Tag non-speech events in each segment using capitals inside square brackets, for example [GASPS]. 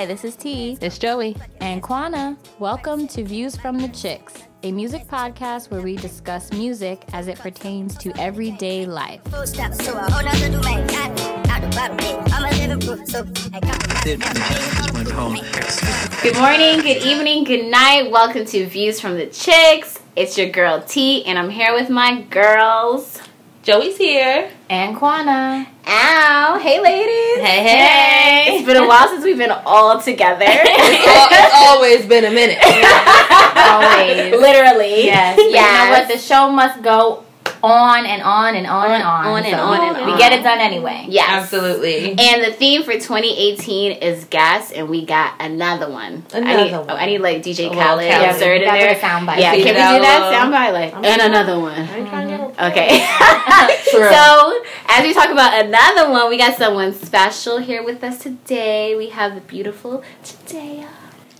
Hi, this is T. It's Joey. And Kwana. Welcome to Views from the Chicks, a music podcast where we discuss music as it pertains to everyday life. Good morning, good evening, good night. Welcome to Views from the Chicks. It's your girl T, and I'm here with my girls. Joey's here. And Kwana. Ow. Hey, ladies. Hey, hey. It's been a while since we've been all together. [LAUGHS] [LAUGHS] it's always been a minute. always. Literally. Yes. yes. You know what? The show must go on and on and on, on and on. On and so on and on. We get it done anyway. Yes. Absolutely. And the theme for 2018 is gas, and we got another one. Another I need, one. Oh, I need like DJ A Khaled little inserted Khaled. there. soundbite. Yeah, can we do that soundbite? Like, I'm and trying. another one. I'm trying to- Okay. [LAUGHS] True. so, as we talk about another one, we got someone special here with us today. We have the beautiful Judaea.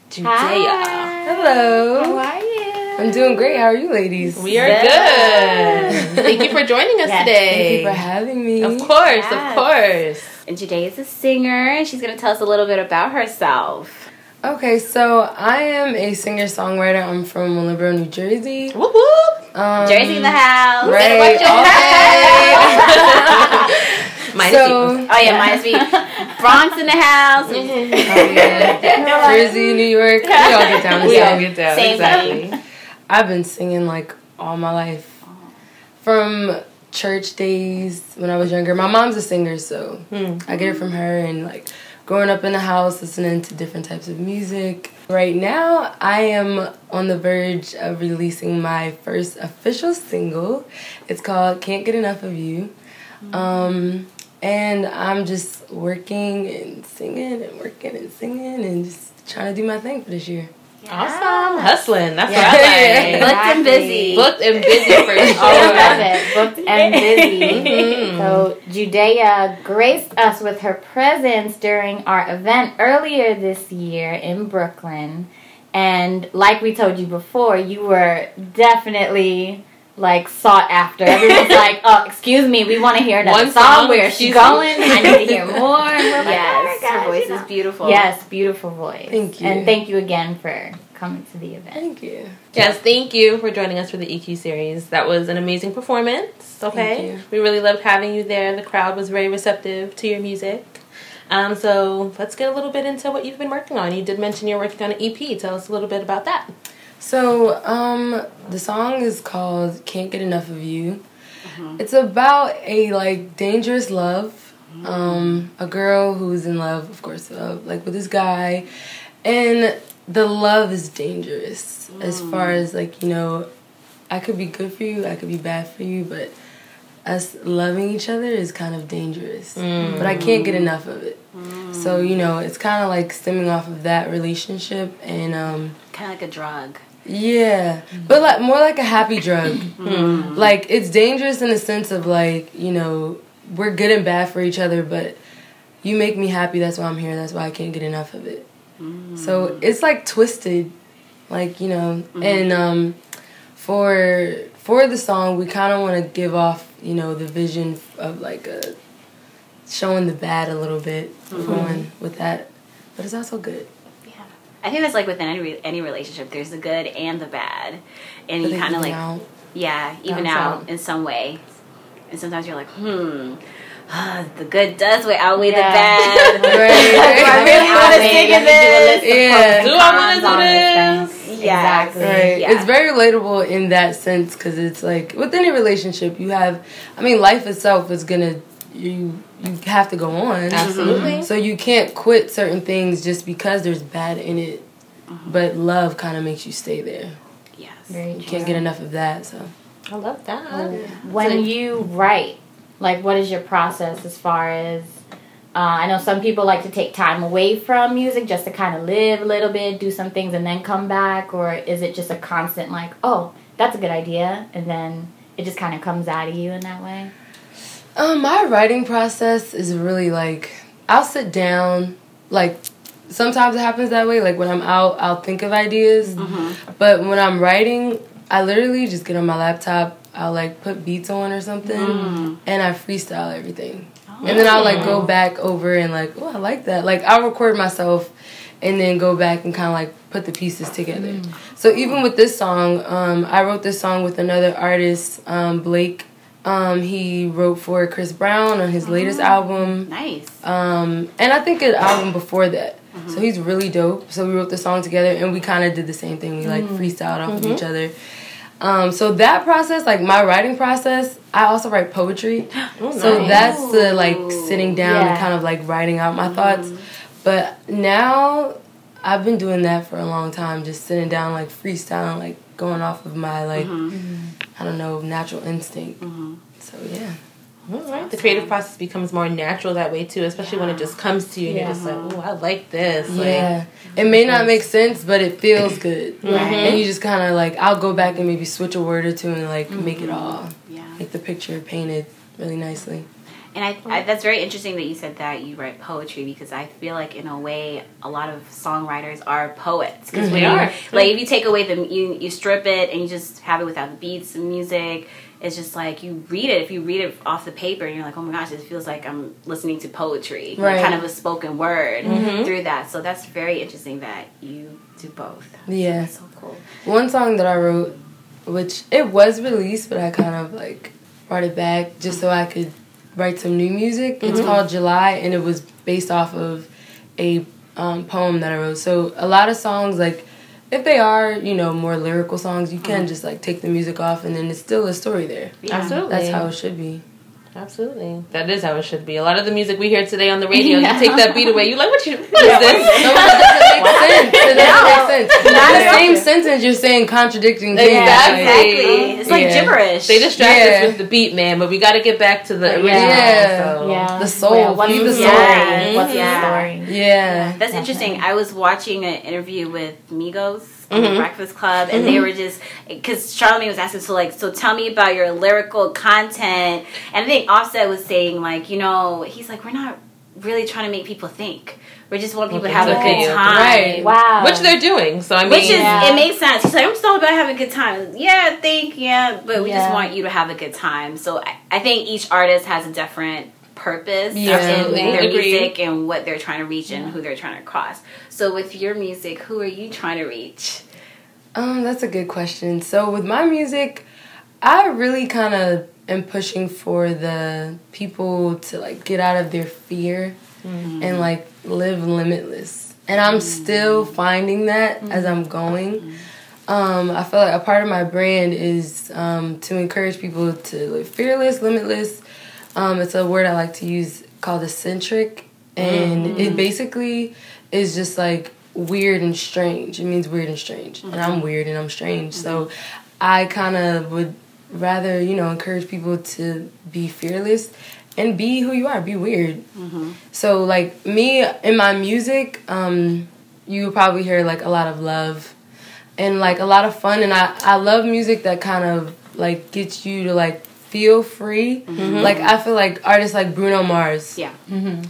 Judaea. Hi. Hello. How are you? I'm doing great. How are you ladies? We are Good. good. Thank you for joining us Yes, today. Thank you for having me. Of course, Yes. of course. And Judaea is a singer, and she's going to tell us a little bit about herself. Okay, so I am a singer songwriter. I'm from Willingboro, New Jersey. Whoop whoop. Um, Jersey in the house. Right. watch your okay. [LAUGHS] Minus So- people. Oh yeah, minus me. Bronx in the house. Oh, yeah. [LAUGHS] Jersey, New York. We all get down. the We same. all get down. Same exactly. I've been singing like all my life. From church days when I was younger. My mom's a singer, so Hmm. I get it from her and like growing up in the house listening to different types of music. Right now, I am on the verge of releasing my first official single. It's called Can't Get Enough of You. Um, and I'm just working and singing and working and singing and just trying to do my thing for this year. Awesome. Hustling. That's Yeah. what I like. [LAUGHS] Booked and busy. Booked and busy for [LAUGHS] sure. Oh, I love it. Booked and [LAUGHS] busy. Mhm. So Judaea graced us with her presence during our event earlier this year in Brooklyn. And like we told you before, you were definitely like sought after. Everyone's [LAUGHS] like, "Oh, excuse me, we want to hear that One song. song, Where is she going? I need to hear [LAUGHS] more." And we're like, Yes, "Oh my her voice you is know." beautiful. Yes, beautiful voice. Thank you. And thank you again for coming to the event. Thank you. Yes, thank you for joining us for the EQ series. That was an amazing performance. Okay, Thank you. we really loved having you there. The crowd was very receptive to your music. Um, so let's get a little bit into what you've been working on. You did mention you're working on an EP. Tell us a little bit about that. So, um, the song is called "Can't Get Enough of You." It's about a like dangerous love. Um, a girl who's in love, of course, uh, like with this guy, and the love is dangerous as far as like you know, I could be good for you, I could be bad for you, but us loving each other is kind of dangerous. But I can't get enough of it. So you know, it's kind of like stemming off of that relationship and um. Kind of like a drug. Yeah, mm-hmm. but like more like a happy drug. Mm-hmm. Mm-hmm. Like it's dangerous in the sense of like you know we're good and bad for each other, but you make me happy. That's why I'm here. That's why I can't get enough of it. So it's like twisted, like you know. And um, for for the song, we kind of want to give off you know the vision of like a showing the bad a little bit, going with that, but it's also good. I think that's like within any any relationship. There's the good and the bad, and But you kind of like out. yeah, even out out. in some way. And sometimes you're like, hmm, the good does way outweigh the bad. [LAUGHS] Right. [LAUGHS] I really want to stick in this. Yeah. Do I want to do this? Yeah. Exactly. Right. Yeah. It's very relatable in that sense because it's like with any relationship, you have. I mean, life itself is gonna you you have to go on. Absolutely. So you can't quit certain things just because there's bad in it. But love kind of makes you stay there. Yes. Very You can't get enough of that. So I love that. when you write like what is your process as far as uh, i know some people like to take time away from music just to kind of live a little bit do some things and then come back or is it just a constant like oh that's a good idea and then it just kind of comes out of you in that way Um, my writing process is really like I'll sit down, like sometimes it happens that way. Like when I'm out, I'll think of ideas, but when I'm writing, I literally just get on my laptop. I'll like put beats on or something, and I freestyle everything. And then I'll like go back over and like, oh, I like that. Like I'll record myself and then go back and kind of like put the pieces together. So even with this song, um, I wrote this song with another artist, um, Blake. Um, he wrote for Chris Brown on his latest mm-hmm. album. Nice. Um, and I think an album before that. So mm-hmm. he's really dope. So we wrote the song together and we kind of did the same thing. We like mm-hmm. freestyled off of each other. Um, so that process, like my writing process, I also write poetry. [GASPS] so nice. that's the like sitting down and kind of like writing out my thoughts. But now I've been doing that for a long time, just sitting down, like freestyling, like going off of my like I don't know natural instinct. Mm-hmm. So yeah. All right. The creative process becomes more natural that way too, especially when it just comes to you and Yeah. you're just like, oh, I like this. Like, Yeah, it may not make sense, but it feels [CLEARS THROAT] good, Right. and you just kind of like I'll go back and maybe switch a word or two and like make it mm-hmm. all Yeah. make the picture painted really nicely. And I, I, mm-hmm. that's very interesting that you said that you write poetry because I feel like in a way a lot of songwriters are poets because mm-hmm. They are. like if you take away the you you strip it and you just have it without the beats and music it's just like you read it. If you read it off the paper and you're like oh my gosh it feels like I'm listening to poetry like kind of a spoken word mm-hmm. through that. So that's very interesting that you do both. Yeah. that's so cool. One song that I wrote, which it was released, but I kind of like brought it back just so I could write some new music. It's called July, and it was based off of a um, poem that I wrote. So a lot of songs, like if they are, you know, more lyrical songs, you can just like take the music off, and then it's still a story there. Absolutely. That's how it should be. Absolutely. That is how it should be. A lot of the music we hear today on the radio, Yeah. you take that beat away, you like, what you, what is this? No, it doesn't make sense. It doesn't make sense. In the same sentence, you're saying contradicting things. Exactly. exactly it's like Yeah. gibberish They distract Yeah. us with the beat, man, but we got to get back to the original. Yeah. So. Yeah. The soul, Yeah, what's the the story? soul. What's the story? Yeah. That's interesting. I was watching an interview with Migos on Mhm. the Breakfast Club, and they were just because Charlamagne was asking, so like, so tell me about your lyrical content, and I think Offset was saying like, you know, he's like, we're not really trying to make people think. We just want people to have a good time. Right. Wow. Which they're doing. So, I mean, Which is Yeah. it makes sense. He's like, I'm just all about having a good time. Yeah, think, yeah, but we just want you to have a good time. So I, I think each artist has a different purpose Yeah. in Absolutely. their Agreed. music and what they're trying to reach and who they're trying to cross. So with your music, who are you trying to reach? Um, that's a good question. So with my music, I really kind of am pushing for the people to like get out of their fear and like live limitless. And I'm still finding that as I'm going. Um, I feel like a part of my brand is um, to encourage people to live fearless, limitless. Um, it's a word I like to use called eccentric, and it basically is just like weird and strange. It means weird and strange, and I'm weird and I'm strange. So I kind of would rather you know encourage people to be fearless and be who you are. Be weird. So like me in my music, um, you probably hear like a lot of love and like a lot of fun and I, I love music that kind of like gets you to like feel free. Like I feel like artists like Bruno Mars. Yeah.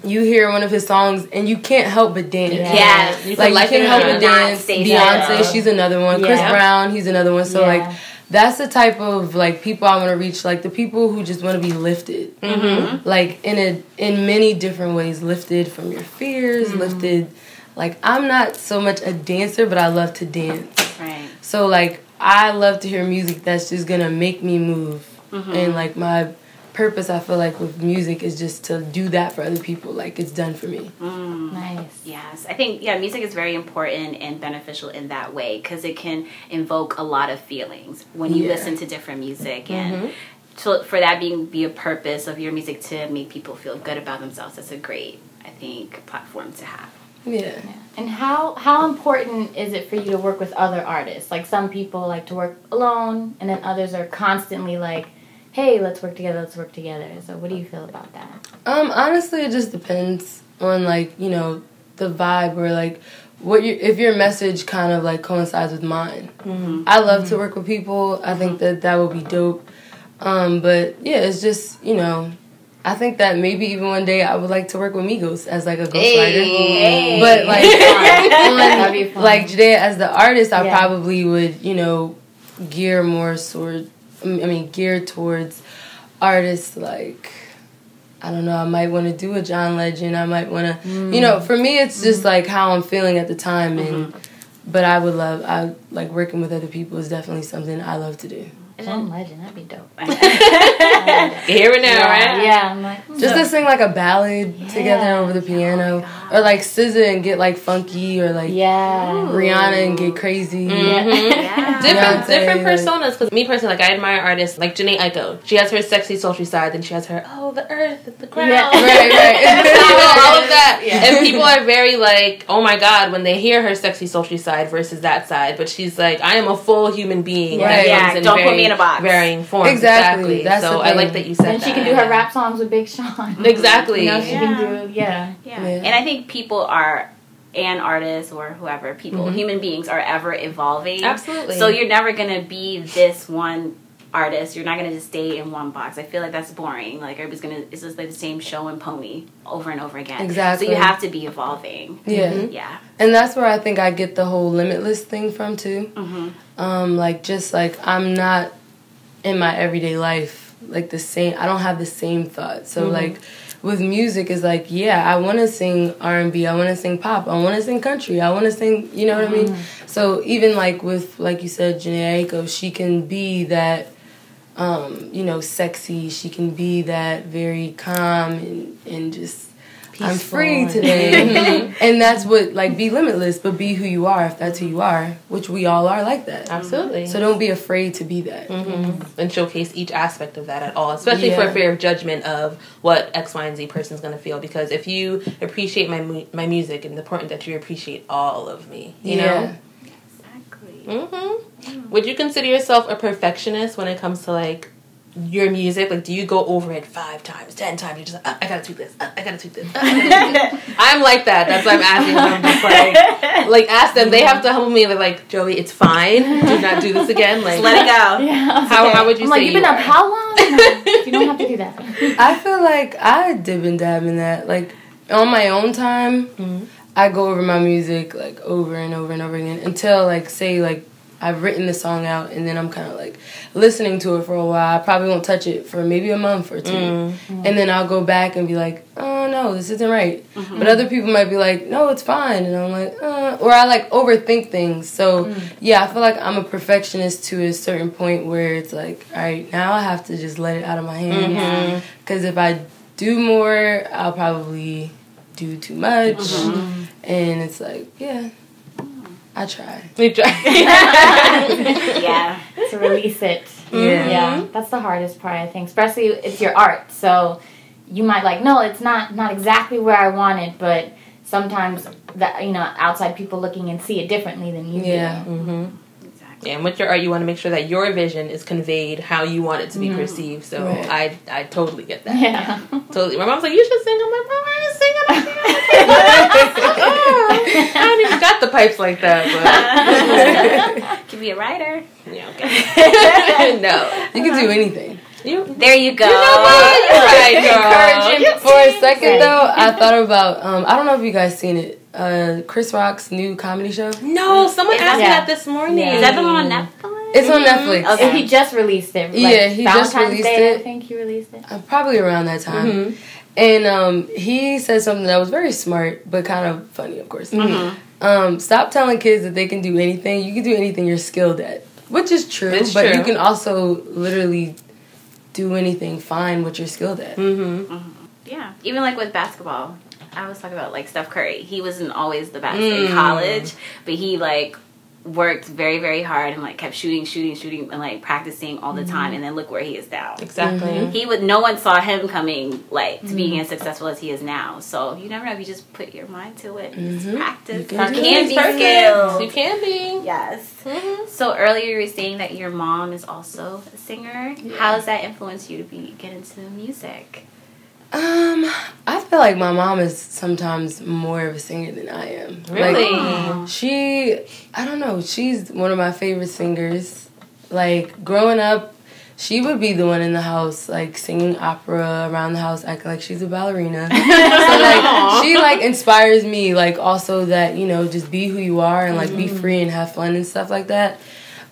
You hear one of his songs and you can't help but dance. Yeah. Yes. You Like you like can't help but dance. Beyonce, Abrams. she's another one. Chris Brown, he's another one. So Yeah. like that's the type of like people I want to reach. Like the people who just want to be lifted, Mm-hmm. like in a in many different ways. Lifted from your fears. Mm-hmm. Lifted. Like I'm not so much a dancer, but I love to dance. Right. So like I love to hear music that's just gonna make me move. Mm-hmm. And like my purpose I feel like with music is just to do that for other people. Like it's done for me. Nice. Yes, I think yeah, music is very important and beneficial in that way because it can invoke a lot of feelings when you Yeah. listen to different music and. So for that being be a purpose of your music to make people feel good about themselves, that's a great, I think, platform to have. Yeah. And how how important is it for you to work with other artists? Like some people like to work alone, and then others are constantly like, "Hey, let's work together. Let's work together." So, what do you feel about that? Um, honestly, it just depends on like you know the vibe or like what you if your message kind of like coincides with mine. I love to work with people. I think that that would be dope. Um, but yeah, it's just you know, I think that maybe even one day I would like to work with Migos as like a ghostwriter. Hey. But like [LAUGHS] That'd on, like Judaea as the artist, I Yeah. probably would you know gear more toward I mean geared towards artists like I don't know, I might want to do a John Legend. I might want to, you know, mm. for me, it's just mm-hmm. like how I'm feeling at the time. And, mm-hmm. but I would love, I like working with other people is definitely something I love to do. John Legend, that'd be dope. [LAUGHS] Here and now, yeah, right? yeah, I'm like, hmm. Just to sing like a ballad together over the oh piano, or like SZA and get like funky, or like yeah. Rihanna and get crazy. Mm-hmm. Different, Beyonce, different personas. Because me personally, like I admire artists like Jhené Aiko. She has her sexy, sultry side, then she has her oh the earth, the ground, Yeah. [LAUGHS] Right, right. you know, all of that. [LAUGHS] Yeah. And people are very like, oh my god, when they hear her sexy, sultry side versus that side. But she's like, I am a full human being. Right. that Yeah, comes don't put me in a box. Varying forms. Exactly. Exactly. That's so I like that you said And that. she can do her rap songs with Big Sean. Exactly. You know, she Yeah. can do, yeah. Yeah. Yeah. And I think people are and artists or whoever people human beings are ever evolving Absolutely. so you're never gonna be this one artist you're not gonna just stay in one box i feel like that's boring like everybody's gonna it's just like the same show and pony over and over again Exactly. so you have to be evolving Yeah. yeah And that's where I think I get the whole limitless thing from too. mm-hmm. Um, like just like I'm not in my everyday life like the same. I don't have the same thoughts. So like with music is like yeah, I want to sing R and B. I want to sing pop. I want to sing country. I want to sing. You know what I mean? So even like with like you said, Jhené Aiko, she can be that. Um, you know, sexy. She can be that very calm and, and just I'm free today. [LAUGHS] and that's what like be limitless, but be who you are if that's who you are, which we all are like that. Absolutely. So don't be afraid to be that. hmm and showcase each aspect of that at all, especially for Yeah. fear of judgment of what X, Y, and Z person's going to feel. Because if you appreciate my mu- my music, it's important that you appreciate all of me. You know? Yeah. exactly hmm Would you consider yourself a perfectionist when it comes to like your music? Like, do you go over it five times, ten times? You're just like, "Uh, I gotta tweet this. Uh, I gotta tweet this. uh, I gotta tweak this." [LAUGHS] I'm like that. That's why I'm asking. I'm just like, [LAUGHS] like ask them. They have to humble me. They're like, Joey, it's fine. Do not do this again. [LAUGHS] Like, Just let it go Yeah. How- how would you I'm say like, you've been you up how long? No, you don't have to do that. I feel like I dib and dab in that. Like on my own time, Mhm. I go over my music like over and over and over again until like say like I've written the song out and then I'm kind of like listening to it for a while. I probably won't touch it for maybe a month or 2 mm-hmm. and then I'll go back and be like, oh no, this isn't right. Mm-hmm. But other people might be like, no, it's fine, and I'm like, uh, or I like overthink things. So mm. yeah, I feel like I'm a perfectionist to a certain point where it's like, all right, now I have to just let it out of my hands. Mm-hmm. Because if I do more, I'll probably do too much, and it's like, yeah, I try. We try. [LAUGHS] yeah to release it. Yeah. Yeah, that's the hardest part, I think. Especially it's your art, so you might like, no, it's not not exactly where I want it, but sometimes that you know outside people looking and see it differently than you Yeah. do. hmm exactly And with your art, you want to make sure that your vision is conveyed how you want it to be perceived. So Right. I, I totally get that. Yeah. Totally. My mom's like, you should sing. I'm like, Mom, I ain't singing. Up here." oh, I don't even got the pipes like that, but [LAUGHS] can be a writer yeah, okay. [LAUGHS] no, You can do anything. you. there you go You know what? You're right, girl. For a second though, I thought about um, I don't know if you guys seen it. Uh, Chris Rock's new comedy show. No, someone Is asked me that- that this morning. Yeah. is that the one on netflix It's on Netflix. Okay. And he just released it. Like, Yeah, he just released Day, it. I think he released it. Uh, probably around that time. Mhm. And um, he said something that was very smart, but kind of funny, of course. Mm-hmm. Um, stop telling kids that they can do anything. You can do anything you're skilled at, which is true. It's but true. you can also literally do anything. Find what you're skilled at. Mm-hmm. Yeah, even like with basketball, I was talking about like Steph Curry. He wasn't always the best Mm. in college, but he like worked very very hard and like kept shooting, shooting, shooting, and like practicing all the time. And then look where he is now. Exactly. He would. No one saw him coming like to being as successful as he is now. So you never know if you just put your mind to it, and just Mhm. practice. You You can can, be Perfect. skilled. You can be. Yes. Mhm. So earlier you were saying that your mom is also a singer. How has that influenced you to be get into music? Um, I feel like my mom is sometimes more of a singer than I am. Really? Like, she, I don't know, she's one of my favorite singers. Like, growing up, she would be the one in the house, like, singing opera around the house, acting like she's a ballerina. [LAUGHS] so, like, she, like, inspires me, like, also that, you know, just be who you are and, like, be free and have fun and stuff like that.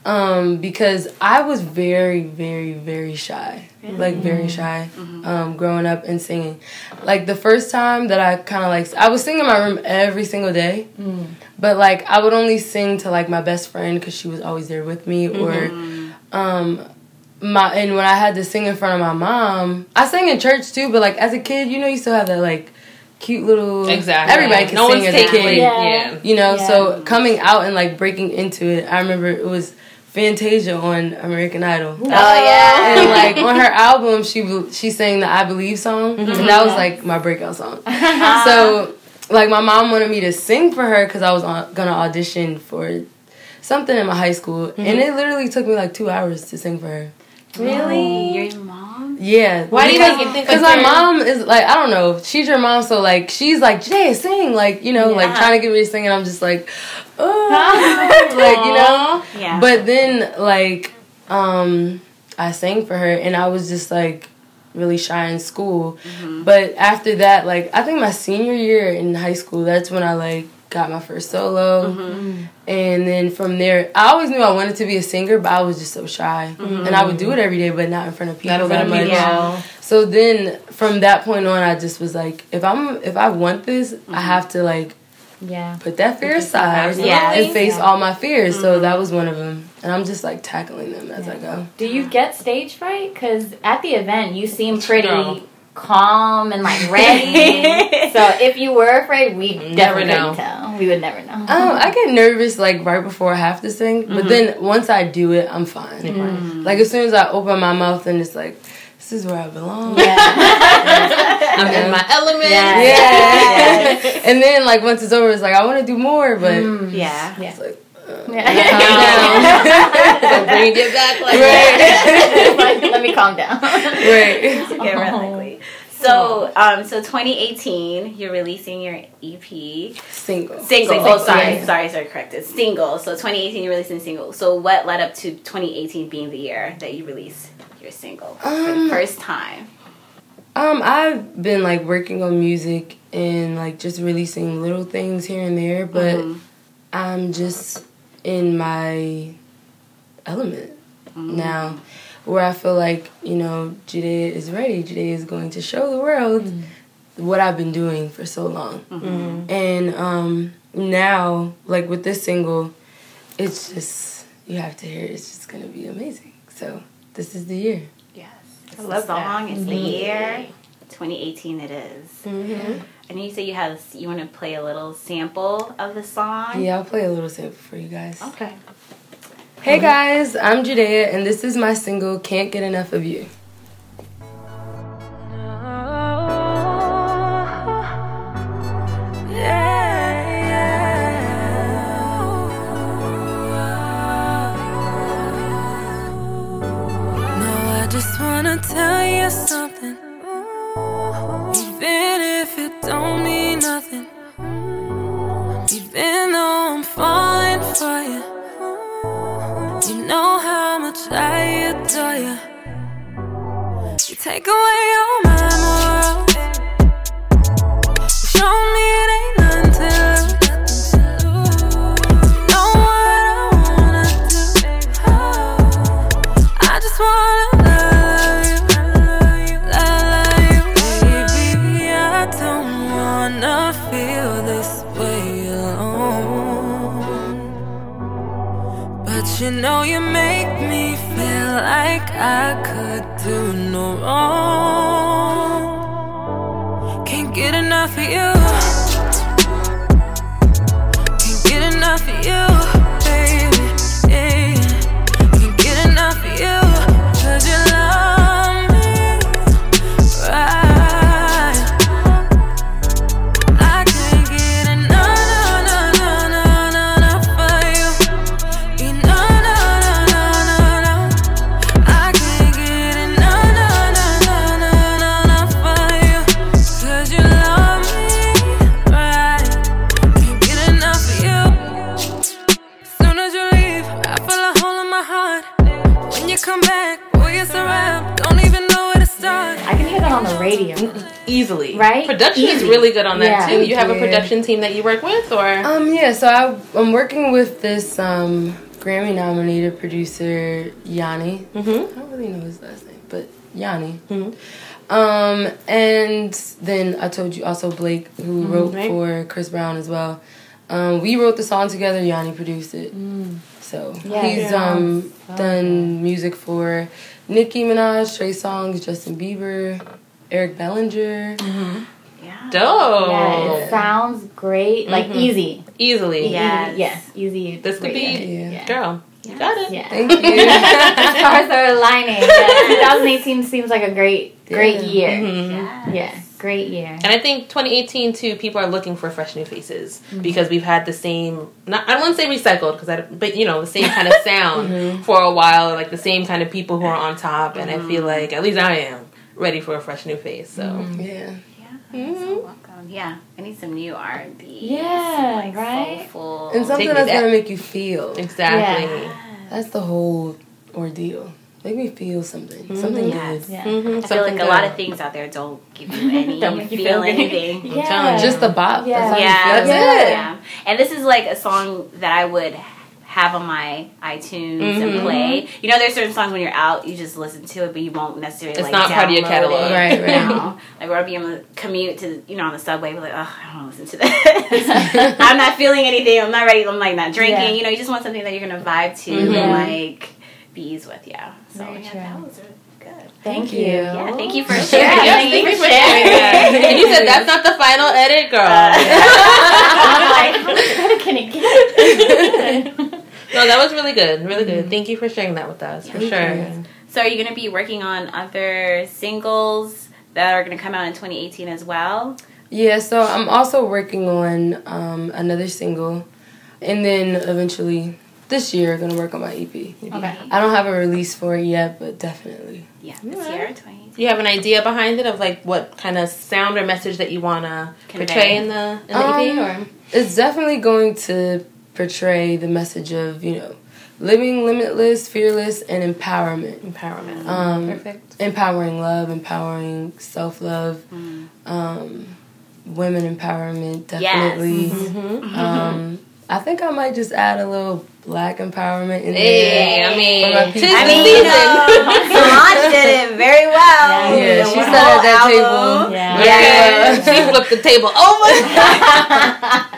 Um, because I was very, very, very shy. Like very shy, um, growing up and singing. Like the first time that I kind of like, I was singing in my room every single day, but like I would only sing to like my best friend because she was always there with me, or um, my and when I had to sing in front of my mom, I sang in church too. But like as a kid, you know, you still have that like cute little Exactly. Everybody can no sing one's as a kid Yeah. Yeah. you know Yeah. so coming out and like breaking into it i remember it was fantasia on american idol. Oh, oh yeah. and like [LAUGHS] on her album she she sang the i believe song. And that was mm-hmm. like my breakout song. So like my mom wanted me to sing for her because i was on, gonna audition for something in my high school. And mm-hmm. it literally took me like two hours to sing for her Really? Your mom? yeah. Why do you because, think you think Because my mom is like I don't know. She's your mom, so like she's like Jay, sing, like you know, like trying to get me to sing, and I'm just like, oh, [LAUGHS] [LAUGHS] like you know. Yeah. But then like um, I sang for her, and I was just like really shy in school. Mm-hmm. But after that, like I think my senior year in high school, that's when I like got my first solo. Mm-hmm. And then from there, I always knew I wanted to be a singer, but I was just so shy. And I would do it every day, but not in front of people Not that much. people. Yeah. So then from that point on, I just was like, if I'm if I want this, Mm-hmm. I have to like Yeah. put that fear aside Absolutely. and face Yeah. all my fears. Mm-hmm. So that was one of them, and I'm just like tackling them as I go. Do you get stage fright? Because at the event, you seem pretty Girl. Calm and like ready. [LAUGHS] so if you were afraid, we Never never know. know. Tell. We would never know. Um, I get nervous like right before I have to sing, but Mm-hmm. then once I do it, I'm fine. Like as soon as I open my mouth and it's like, this is where I belong. yeah. [LAUGHS] I'm in my element. Yeah. Yeah. [LAUGHS] and then like once it's over, it's like I want to do more, but Mm. Yeah. Yeah. like Yeah. [LAUGHS] Bring it back like right, Like, [LAUGHS] let me calm down. right. [LAUGHS] Okay, relaxly. So, um, so 2018, you're releasing your EP. Single. Single. Single, Oh, sorry, yeah. sorry, sorry, corrected. Single. So 2018, you're releasing single. So what led up to 2018 being the year that you released your single for the Um, first time? Um, I've been like working on music and like just releasing little things here and there, but Mhm. I'm just in my element now where I feel like, you know, Judaea is ready. Judaea is going to show the world what I've been doing for so long. Mm. And um now, like with this single, it's just you have to hear it. It's just gonna be amazing. So this is the year. Yes. It's I love that. song. It's the year. 2018 it is. Mm-hmm. I know you say you have you want to play a little sample of the song. Yeah, I'll play a little sample for you guys. Okay. Hey guys, I'm Judaea, and this is my single "Can't Get Enough of You." Take away all my morals. Show me it ain't nothing to lose. Know what I wanna do. I just wanna love you, love you, baby. I don't wanna feel this way alone. But you know you make me feel like I no wrong. Can't get enough of you. Come back, boy, it's a wrap. Don't even know where to start. I can hear that on the radio. Easily. Right? Production is really good on that Yeah. too. You have a production team that you work with or Um, yeah, so I, I'm working with this um, Grammy nominated producer Yanni. Mm-hmm. I don't really know his last name, but Yanni. Mhm. Um, and then I told you also Blake, who wrote right. for Chris Brown as well. Um, we wrote the song together. Yanni produced it. So Yeah, he's yeah. um So done music for Nicki Minaj, Trey Songz, Justin Bieber, Eric Bellinger. Yeah. Dope. Yeah, it sounds great. Like Mhm. easy. Easily. Yeah. Easy, yeah, easy. This could be, Yeah. Yeah. girl. You got it. Yeah. Thank you. [LAUGHS] the [LAUGHS] stars are aligning. Yeah, 2018 seems like a great, great Yeah. year. Mhm. Yes. Yeah, great year. And I think 2018 too, people are looking for fresh new faces Mm-hmm. because we've had the same. Not I don't want to say recycled because I, but you know the same kind of [LAUGHS] sound Mm-hmm. for a while, like the same kind of people who are on top, and I Mm-hmm. feel like at least I am ready for a fresh new face. So Mm-hmm. yeah. Yeah. So welcome. Yeah. I need some new R and B. Yeah, right? Soulful. And something that's that. gonna make you feel. exactly. Yeah. That's the whole ordeal. Make me feel something. Something Yes. good. Yeah. Mm-hmm. I feel like something a lot of things out there don't give you [LAUGHS] any Don't make you feel feel good. [LAUGHS] anything. Yeah. Just the bop. Yeah. That's all Yeah, you feel. That's it. Yeah. And this is like a song that I would have on my iTunes Mhm. and play. You know, there's certain songs when you're out, you just listen to it, but you won't necessarily It's like not part of your catalog. Right, right. You know? Like, we're being able to commute to, you know, on the subway, be like, oh, I don't want to listen to this. [LAUGHS] I'm not feeling anything. I'm not ready. I'm like not drinking. Yeah. You know, you just want something that you're gonna vibe to Mhm. and like be ease with. you. So Very yeah, true. that was really good. Thank you. you. Yeah, thank you for [LAUGHS] Yeah, sharing. thank you for sharing. [LAUGHS] and you said that's not the final edit, girl. [LAUGHS] I'm like, how much better can it get? no, that was really good, really good. Thank you for sharing that with us, for Thank sure. you. So are you going to be working on other singles that are going to come out in 2018 as well? Yeah, so I'm also working on um, another single, and then eventually this year gonna work on my EP. Okay. I don't have a release for it yet, but definitely. Yeah, this Alright. year, 2018. Do you have an idea behind it of like what kind of sound or message that you want to Convey. portray in the in the EP? Um, Or It's definitely going to portray the message of you know living limitless, fearless, and empowerment. empowerment? Um, Perfect. empowering love, empowering self love, Mm. um, women empowerment, Yes. definitely. Mm-hmm. Um, I think I might just add a little black empowerment in Hey, there. I mean, For my tis people. the I mean, you know, [LAUGHS] Solange did it very well. Yeah, Yeah, she one sat at that album. table. Yeah. Yeah. Okay. she flipped the table over.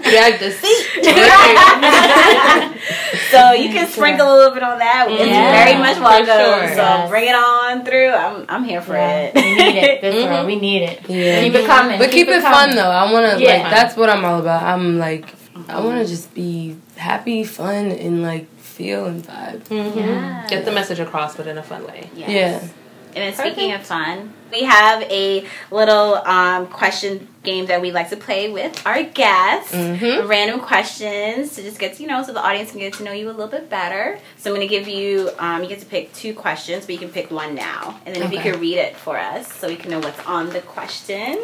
Dragged [LAUGHS] the seat. [LAUGHS] So you can sprinkle a little bit on that. It's Yeah, very much welcome. sure. So Yes. bring it on through. I'm I'm here for Yeah, it. we need it. This Mhm. we need it. Yeah. Keep it coming. But keep, it, fun though. I want to Yeah. like that's what I'm all about. I'm like I want to just be happy, fun, and like feel and vibe. Mhm. Yeah. Get the message across, but in a fun way. Yes. Yeah. And then speaking of fun, we have a little um, question game that we like to play with our guests. Mhm. Random questions to just get to, you know, so the audience can get to know you a little bit better. So I'm going to give you, um, you get to pick two questions, but you can pick one now. And then if you Okay. could read it for us so we can know what's on the question.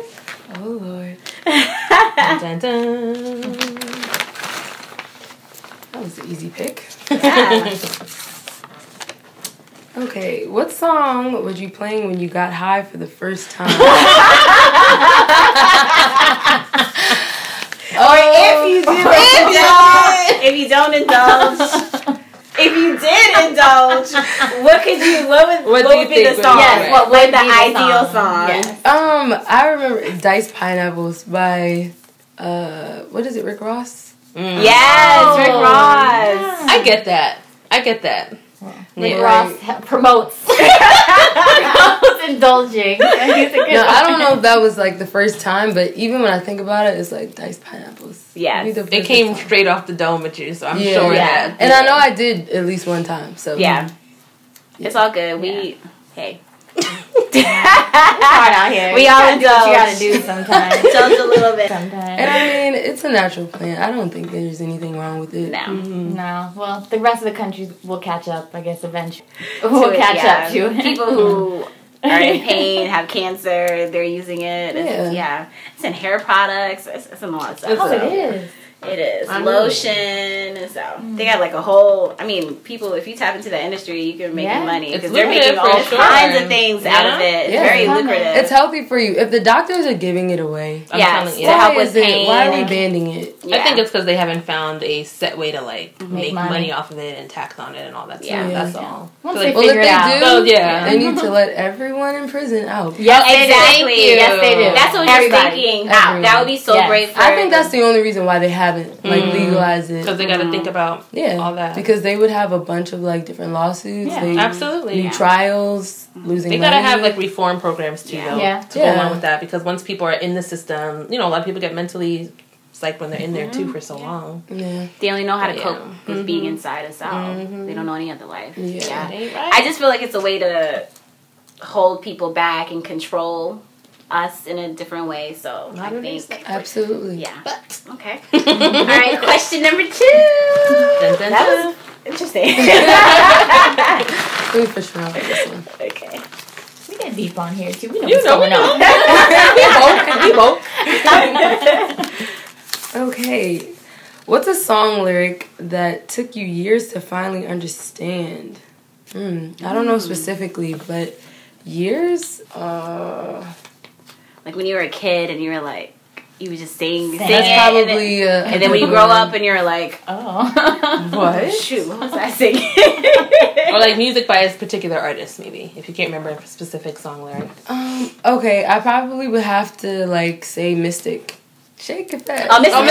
Oh lord, [LAUGHS] Dun, dun. That was an easy pick. Yeah. [LAUGHS] Okay, what song would you playing when you got high for the first time? [LAUGHS] [LAUGHS] Or if you do indulge, if you don't indulge, if you did indulge, what could you? What would What what, would be the song? be Yes, what would the be the ideal song? song? Yes. um, I remember Diced Pineapples by uh, what is it, Rick Ross? Mm. Yes, Rick Oh, Ross. I get that. I get that. Rick Yeah. Ross ha- promotes. [LAUGHS] promotes indulging. [LAUGHS] He's a good No, I don't know if that was like the first time, but even when I think about it, it's like Diced Pineapples. Yeah, It came time. straight off the dome with you, so I'm Yeah. sure Yeah. that. and I know I did at least one time. So Yeah. It's all good. We hey. [LAUGHS] hard out here. We You all gotta do what you gotta do sometimes. [LAUGHS] Indulge a little bit. Sometimes. And. I mean, it's a natural plant. I don't think there's anything wrong with it. No. Mm-hmm. No, well, the rest of the country will catch up, I guess, eventually. [LAUGHS] We'll it, catch yeah. up to it. People who [LAUGHS] are in pain, have cancer, they're using it. It's, Yeah. yeah. It's in hair products. It's, it's in a lot of stuff. Oh, so. it is. It is I know. lotion. So they got like a whole. I mean, people. If you tap into the industry, you can make Yeah. money because they're making all sure. kinds of things out of it. It's Yeah. very It's lucrative. It's healthy for you. If the doctors are giving it away, I'm Yes. telling you. To help why with is it- pain. Why are we banning it? I think it's because they haven't found a set way to like make, money. money. off of it and tax on it and all that stuff. Yeah. That's all. Once So, they like, Well, if figure they it out. do, Well, yeah. they need to [LAUGHS] let everyone in prison out. Yes. Exactly. Yes, they do. That's what Everybody. you're thinking. That would be so great. I think that's the only reason why they haven't like Mm. legalized it. because they got to think about Yeah, all that. because they would have a bunch of like different lawsuits. Yeah. they, Absolutely. new trials, losing. They gotta have like reform programs too, Yeah. though, Yeah. to go along with that. Because once people are in the system, you know, a lot of people get mentally psyched when they're in there too for so long. Yeah, They only know how to Yeah. cope with being inside a cell. Mhm. They don't know any other life. Yeah. Ain't right. I just feel like it's a way to hold people back and control us in a different way. So Not I a think, absolutely. yeah. But Okay. [LAUGHS] All right. Question number two. Dun, dun, That dun. was interesting. [LAUGHS] [LAUGHS] Let me push around with this one. okay. We get deep on here too. We know You what's know, we on. know. we both. We both. Okay, what's a song lyric that took you years to finally understand? Hmm, I don't know specifically, but years. Uh, Like when you were a kid and you were like, you were just singing, singing, That's that's and then- probably. a, And then when you grow up and you're like, Oh. [LAUGHS] what? shoot, what was I singing? [LAUGHS] Or like music by a particular artist, maybe if you can't remember a specific song lyric. Um, okay, I probably would have to like say Mystic. Shake it back. Oh, Mystikal.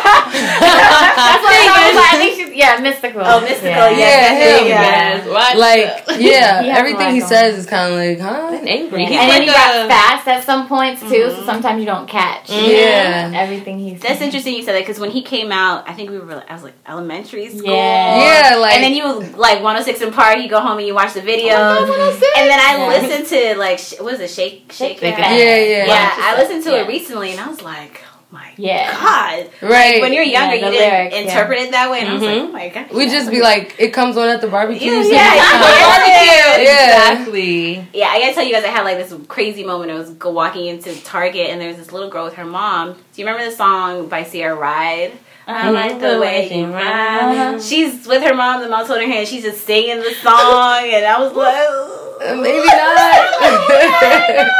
[LAUGHS] That's what I was like. I think she's, yeah, Mystikal. Oh, Mystikal, Yeah. yes. Yeah, him. Yes, what? Like, yeah, [LAUGHS] has everything he black on. says is kind of like, huh? And angry. Yeah. He's And then like he got a- fast at some points too, so mm-hmm. sometimes you don't catch. Mm-hmm. Yeah. Everything he's That's interesting you said that because when he came out, I think we were, like I was like elementary school. Yeah. Yeah, like and then you like 106 & Park, you go home and you watch the video. Oh, oh and then I Yeah. listened to like, sh- what is it, Shake, Shake, Shake It? It. Yeah, yeah. Yeah, I listened to Yeah. it recently and I was like, oh my Yeah. God. right. When you're younger, Yeah, you the didn't lyrics, yeah. interpret it that way. And I was like, Mhm. oh my God. we just be like, it comes on at the barbecue. Yeah, so yeah, we- yeah. Yeah. Exactly. Yeah, I gotta tell you guys, I had like this crazy moment. I was walking into Target and there was this little girl with her mom. Do you remember the song by Ciara Ride? I like the way you ride. Uh-huh. She's with her mom. The mom's holding her hand. She's just singing the song, and I was like, Maybe not. [LAUGHS]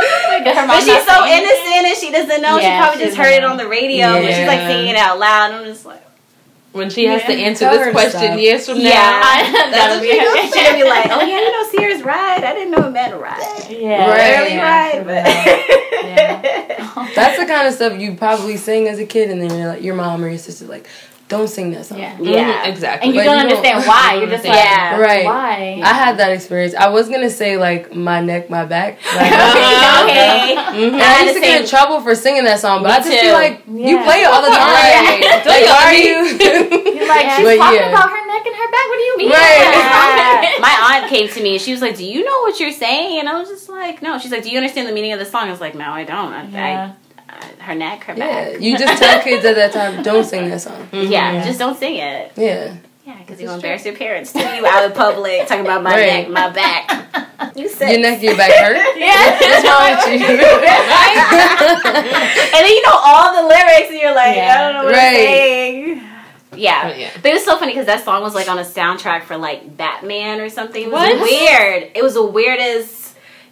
But she's so innocent and she doesn't know. she probably just heard it on the radio, but she's like Yeah. singing it out loud. I'm just like, When she has to answer this question stop. years from Yeah. now. [LAUGHS] That'll be she's gonna be like, oh yeah, I didn't know Ciara's ride. I didn't know it meant ride. Yeah. Right. Early yeah. ride, but Yeah. [LAUGHS] That's the kind of stuff you probably sing as a kid, and then you're like, your mom or your sister like, don't sing that song. Yeah. Yeah. Mhm, exactly. And you But don't you don't- understand why. You're just like, Yeah. Right. why? I had that experience. I was gonna say like my neck, my back. [LAUGHS] Like, okay. [LAUGHS] Mhm. And I had used to get in trouble for singing that song, but Me I just too. feel like you play it all the time. Right. Like, why are you? [LAUGHS] You're like, she's But talking yeah. about her neck and her back. What do you mean? Right. What's wrong with it? My aunt came to me and she was like, "Do you know what you're saying?" And I was just like, "No." She's like, "Do you understand the meaning of the song?" I was like, "No, I don't." I, Yeah. I, her neck, her yeah, back. you just tell kids at that time, don't sing that song. [LAUGHS] Yeah, Yeah. just don't sing it. Yeah, Yeah, because you embarrass your parents. To you out in public talking about my Right. neck, my back. [LAUGHS] You said. your neck, your back hurt. [LAUGHS] Yeah. What's wrong with you? and then you know all the lyrics, and you're like, Yeah. I don't know what Right. I'm saying. Yeah. But yeah. But it was so funny because that song was like on a soundtrack for like Batman or something. It was What? weird. It was the weirdest.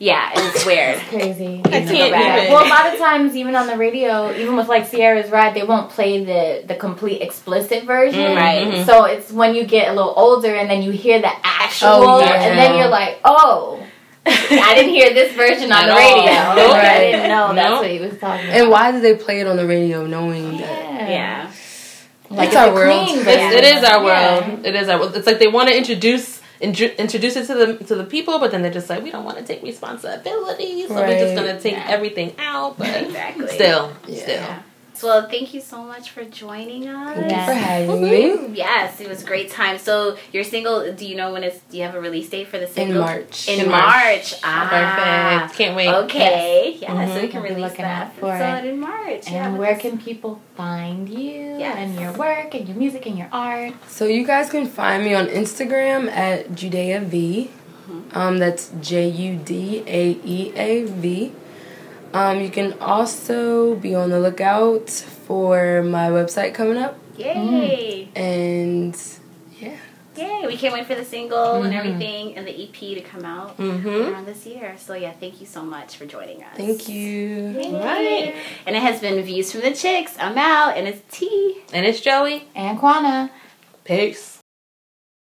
Yeah, it's was weird. Crazy. I can't even. Well, a lot of times, even on the radio, even with like Ciara's Ride, they won't play the the complete explicit version. Mm, Right. mhm. So it's when you get a little older and then you hear the actual, Oh, yeah. and then you're like, oh, [LAUGHS] I didn't hear this version on the radio. [LAUGHS] Nope. I didn't know that's Nope. what he was talking about. and why did they play it on the radio, knowing that? Yeah. Yeah. Like It's our world. It's, it is our Yeah. world. It is our world. It's like they want to introduce intro- introduce it to the to the people, but then they're just like, we don't want to take responsibility, so we're just gonna take Yeah. everything out. But [LAUGHS] Exactly. still, Yeah. still. Well, thank you so much for joining us. Thank you Yeah. for [LAUGHS] having me. Yes, it was a great time. So your single, do you know when it's? Do you have a release date for the single? In March. In, In March. March. Ah, Perfect. Can't wait. Okay. Yeah, so Mhm. we can We'll be release that out for episode it. in March. And yeah, where can people find you Yes. and your work and your music and your art? So you guys can find me on Instagram at Judaea V. Um, that's J U D A E A V. Um, you can also be on the lookout for my website coming up, Yay! and yeah, Yay! We can't wait for the single Mm-hmm. and everything and the EP to come out Mhm. around this year. So yeah, thank you so much for joining us. thank you. Right. And it has been Views from the Chicks. I'm out, and it's T. And it's Joey. And Kwana. Peace.